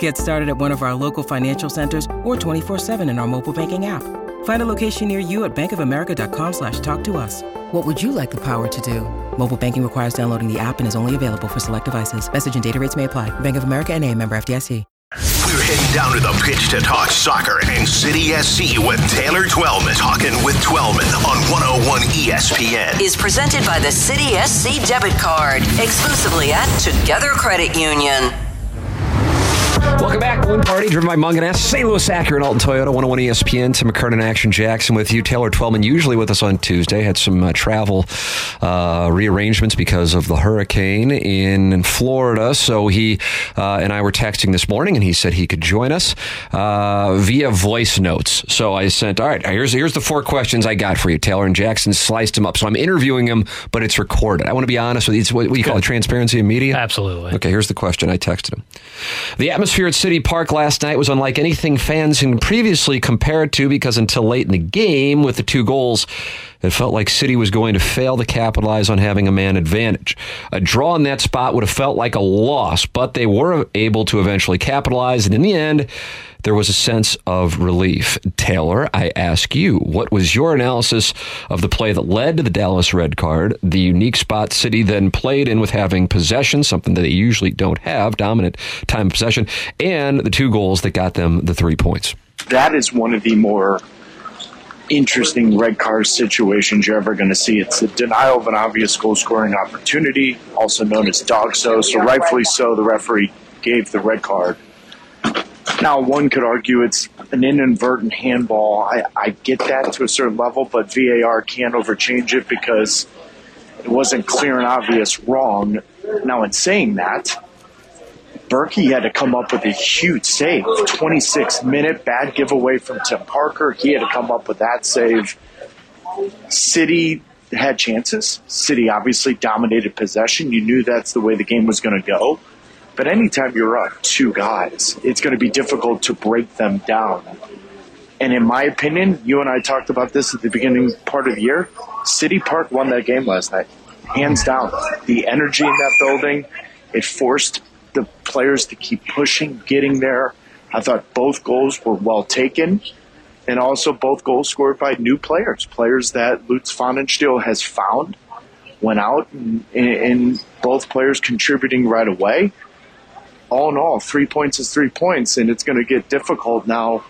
Get started at one of our local financial centers or 24-7 in our mobile banking app. Find a location near you at bankofamerica.com slash talk to us. What would you like the power to do? Mobile banking requires downloading the app and is only available for select devices. Message and data rates may apply. Bank of America and a member FDIC. We're heading down to the pitch to talk soccer and City SC with Taylor Twellman. Talking with Twellman on 101 ESPN. Is presented by the City SC debit card, exclusively at Together Credit Union. Welcome back. Balloon Party, driven by Mungenast St. Louis Acura and Alton Toyota, 101 ESPN. Tim McKernan, Action Jackson with you. Taylor Twellman, usually with us on Tuesday, had some uh, travel uh, rearrangements because of the hurricane in Florida. So he uh, and I were texting this morning, and he said he could join us uh, via voice notes. So I sent, all right, here's, here's the four questions I got for you, Taylor. And Jackson sliced them up. So I'm interviewing him, but it's recorded. I want to be honest with you. It's what, what you call it, transparency in media? Absolutely. Okay, here's the question. I texted him. The atmosphere at City Park last night was unlike anything fans had previously compared to because until late in the game, with the two goals, it felt like City was going to fail to capitalize on having a man advantage. A draw in that spot would have felt like a loss, but they were able to eventually capitalize, and in the end, there was a sense of relief. Taylor, I ask you, what was your analysis of the play that led to the Dallas red card, the unique spot City then played in with having possession, something that they usually don't have, dominant time of possession, and the two goals that got them the three points? That is one of the more interesting red card situations you're ever going to see. It's a denial of an obvious goal scoring opportunity, also known as DOGSO. So, rightfully so, the referee gave the red card. Now, one could argue it's an inadvertent handball. I, I get that to a certain level, but VAR can't overchange it because it wasn't clear and obvious wrong. Now, in saying that, Bürki had to come up with a huge save. 26 minute bad giveaway from Tim Parker. He had to come up with that save. City had chances. City obviously dominated possession. You knew that's the way the game was going to go. But anytime you're up two guys, it's going to be difficult to break them down. And in my opinion, you and I talked about this at the beginning part of the year. City Park won that game last night, hands down. The energy in that building, it forced the players to keep pushing, getting there. I thought both goals were well taken, and also both goals scored by new players, players that Lutz Pfannenstiel has found, went out, and, and both players contributing right away all in all, three points is three points, and it's going to get difficult now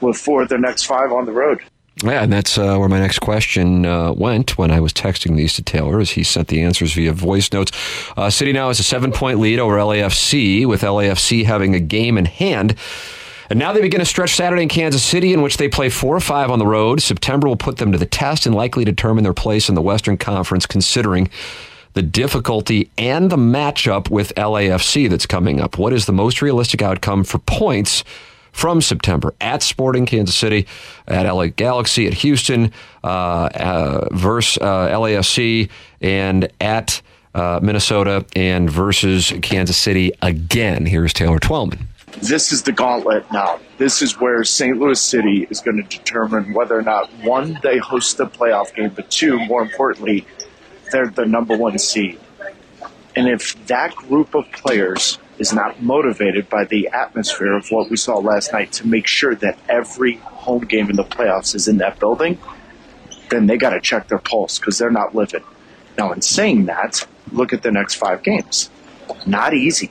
with four of the next five on the road. Yeah, and that's uh, where my next question uh, went when I was texting these to Taylor, as he sent the answers via voice notes. Uh, City now has a seven point lead over LAFC, with LAFC having a game in hand. And now they begin a stretch Saturday in Kansas City in which they play four or five on the road. September will put them to the test and likely determine their place in the Western Conference, considering the difficulty and the matchup with LAFC that's coming up. What is the most realistic outcome for points from September at Sporting Kansas City, at LA Galaxy, at Houston, uh, uh, versus uh, LAFC, and at uh, Minnesota and versus Kansas City again? Here's Taylor Twellman. This is the gauntlet now. This is where St. Louis City is going to determine whether or not, one, they host the playoff game, but two, more importantly, they're the number one seed. And if that group of players is not motivated by the atmosphere of what we saw last night to make sure that every home game in the playoffs is in that building, then they got to check their pulse because they're not living. Now, in saying that, look at the next five games. Not easy.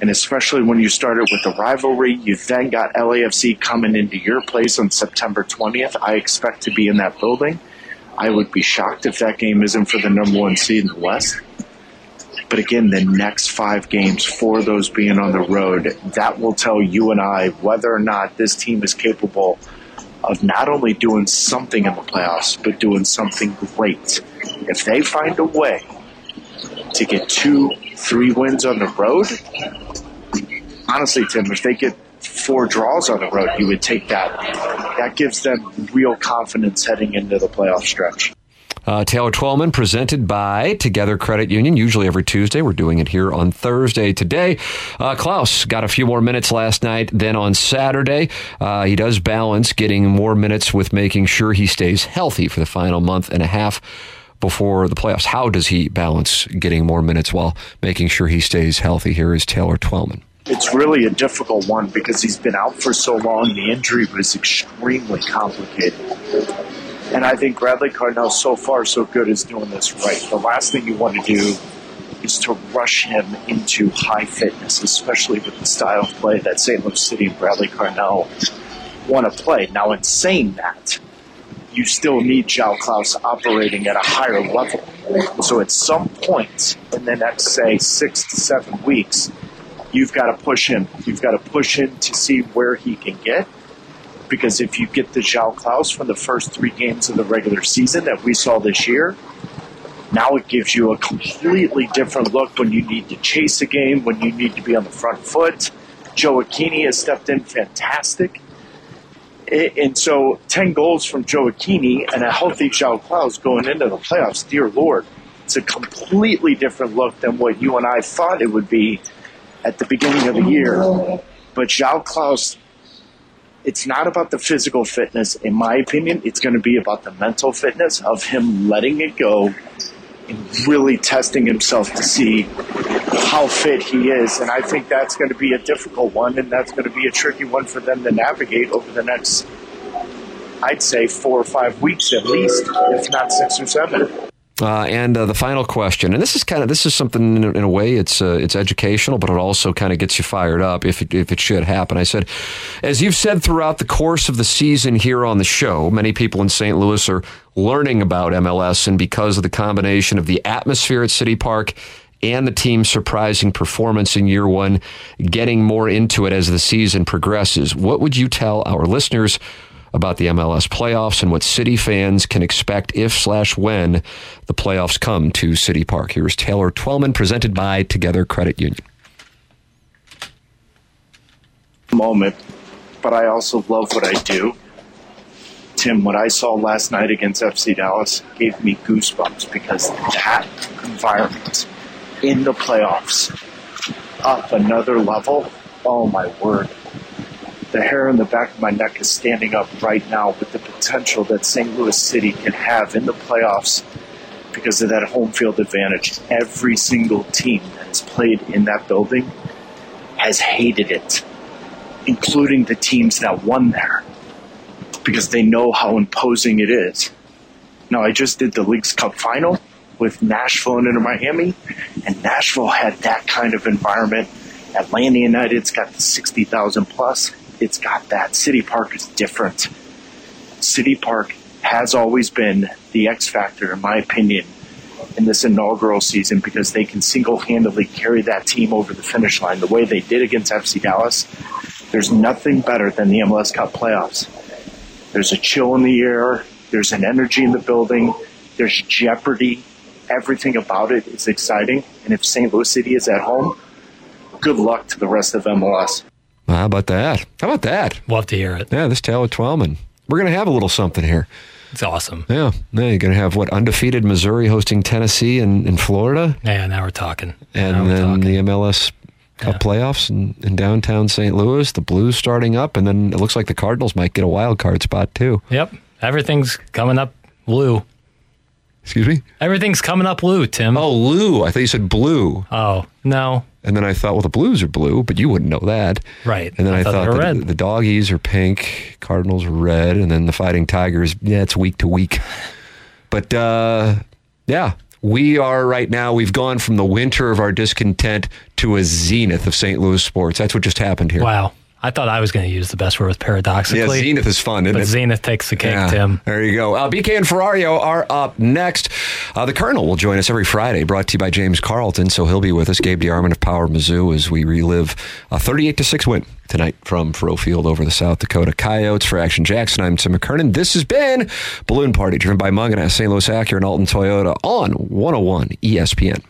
And especially when you started with the rivalry, you then got LAFC coming into your place on September 20th. I expect to be in that building. I would be shocked if that game isn't for the number one seed in the West. But again, the next five games, four of those being on the road, that will tell you and I whether or not this team is capable of not only doing something in the playoffs, but doing something great. If they find a way to get two, three wins on the road, honestly, Tim, if they get four draws on the road, you would take that. That gives them real confidence heading into the playoff stretch. Uh, Taylor Twellman, presented by Together Credit Union, usually every Tuesday. We're doing it here on Thursday today. Uh, Klauss got a few more minutes last night than on Saturday. Uh, he does balance getting more minutes with making sure he stays healthy for the final month and a half before the playoffs. How does he balance getting more minutes while making sure he stays healthy? Here is Taylor Twellman. It's really a difficult one because he's been out for so long. The injury was extremely complicated. And I think Bradley Carnell, so far, so good, is doing this right. The last thing you want to do is to rush him into high fitness, especially with the style of play that St. Louis City and Bradley Carnell want to play. Now, in saying that, you still need João Klauss operating at a higher level. So at some point in the next, say, six to seven weeks, you've got to push him. You've got to push him to see where he can get. Because if you get the João Klauss from the first three games of the regular season that we saw this year, now it gives you a completely different look when you need to chase a game, when you need to be on the front foot. Gioacchini has stepped in fantastic. And so 10 goals from Gioacchini and a healthy João Klauss going into the playoffs, dear Lord, it's a completely different look than what you and I thought it would be at the beginning of the year. But João Klauss, it's not about the physical fitness, in my opinion. It's going to be about the mental fitness of him letting it go and really testing himself to see how fit he is. And I think that's going to be a difficult one, and that's going to be a tricky one for them to navigate over the next, I'd say, four or five weeks at least, if not six or seven. Uh, and uh, the final question, and this is kind of this is something in a, in a way it's uh, it's educational, but it also kind of gets you fired up if it, if it should happen. I said, as you've said throughout the course of the season here on the show, many people in St. Louis are learning about MLS, and because of the combination of the atmosphere at City Park and the team's surprising performance in year one, getting more into it as the season progresses. What would you tell our listeners? About the MLS playoffs and what City fans can expect if slash when the playoffs come to City Park. Here's Taylor Twellman presented by Together Credit Union. Moment, but I also love what I do. Tim, what I saw last night against FC Dallas gave me goosebumps because that environment in the playoffs up another level. Oh my word the hair in the back of my neck is standing up right now with the potential that St. Louis City can have in the playoffs because of that home field advantage. Every single team that has played in that building has hated it, including the teams that won there, because they know how imposing it is. Now, I just did the League's Cup final with Nashville and Inter Miami, and Nashville had that kind of environment. Atlanta United's got the 60,000 plus it's got that. City Park is different. City Park has always been the X factor, in my opinion, in this inaugural season because they can single handedly carry that team over the finish line the way they did against FC Dallas. There's nothing better than the MLS Cup playoffs. There's a chill in the air, there's an energy in the building, there's jeopardy. Everything about it is exciting. And if St. Louis City is at home, good luck to the rest of MLS. How about that? How about that? Love to hear it. Yeah, this Taylor Twellman. We're going to have a little something here. It's awesome. Yeah. yeah you're going to have what? Undefeated Missouri hosting Tennessee and, in Florida? Yeah, now we're talking. And we're then talking. the MLS Cup yeah. playoffs in, in, downtown St. Louis, the Blues starting up, and then it looks like the Cardinals might get a wild card spot too. Yep. Everything's coming up blue. Excuse me? Everything's coming up blue, Tim. Oh, Lou. I thought you said blue. Oh, no. And then I thought, well, the Blues are blue, but you wouldn't know that. Right. And then I, I thought, thought the, the, doggies are pink, Cardinals are red, and then the Fighting Tigers, yeah, it's week to week. But uh, yeah, we are right now, we've gone from the winter of our discontent to a zenith of St. Louis sports. That's what just happened here. Wow. I thought I was going to use the best word with paradoxically. Yeah, Zenith is fun, isn't but it? Zenith takes the cake, yeah, Tim. There you go. Uh, BK and Ferrario are up next. Uh, the Colonel will join us every Friday, brought to you by James Carlton. So he'll be with us, Gabe DeArmond of Power Mizzou, as we relive a 38 to 6 win tonight from Faurot Field over the South Dakota Coyotes. For Action Jackson, I'm Tim McKernan. This has been Balloon Party, driven by Mungenast, St. Louis Acura, and Alton Toyota on 101 ESPN.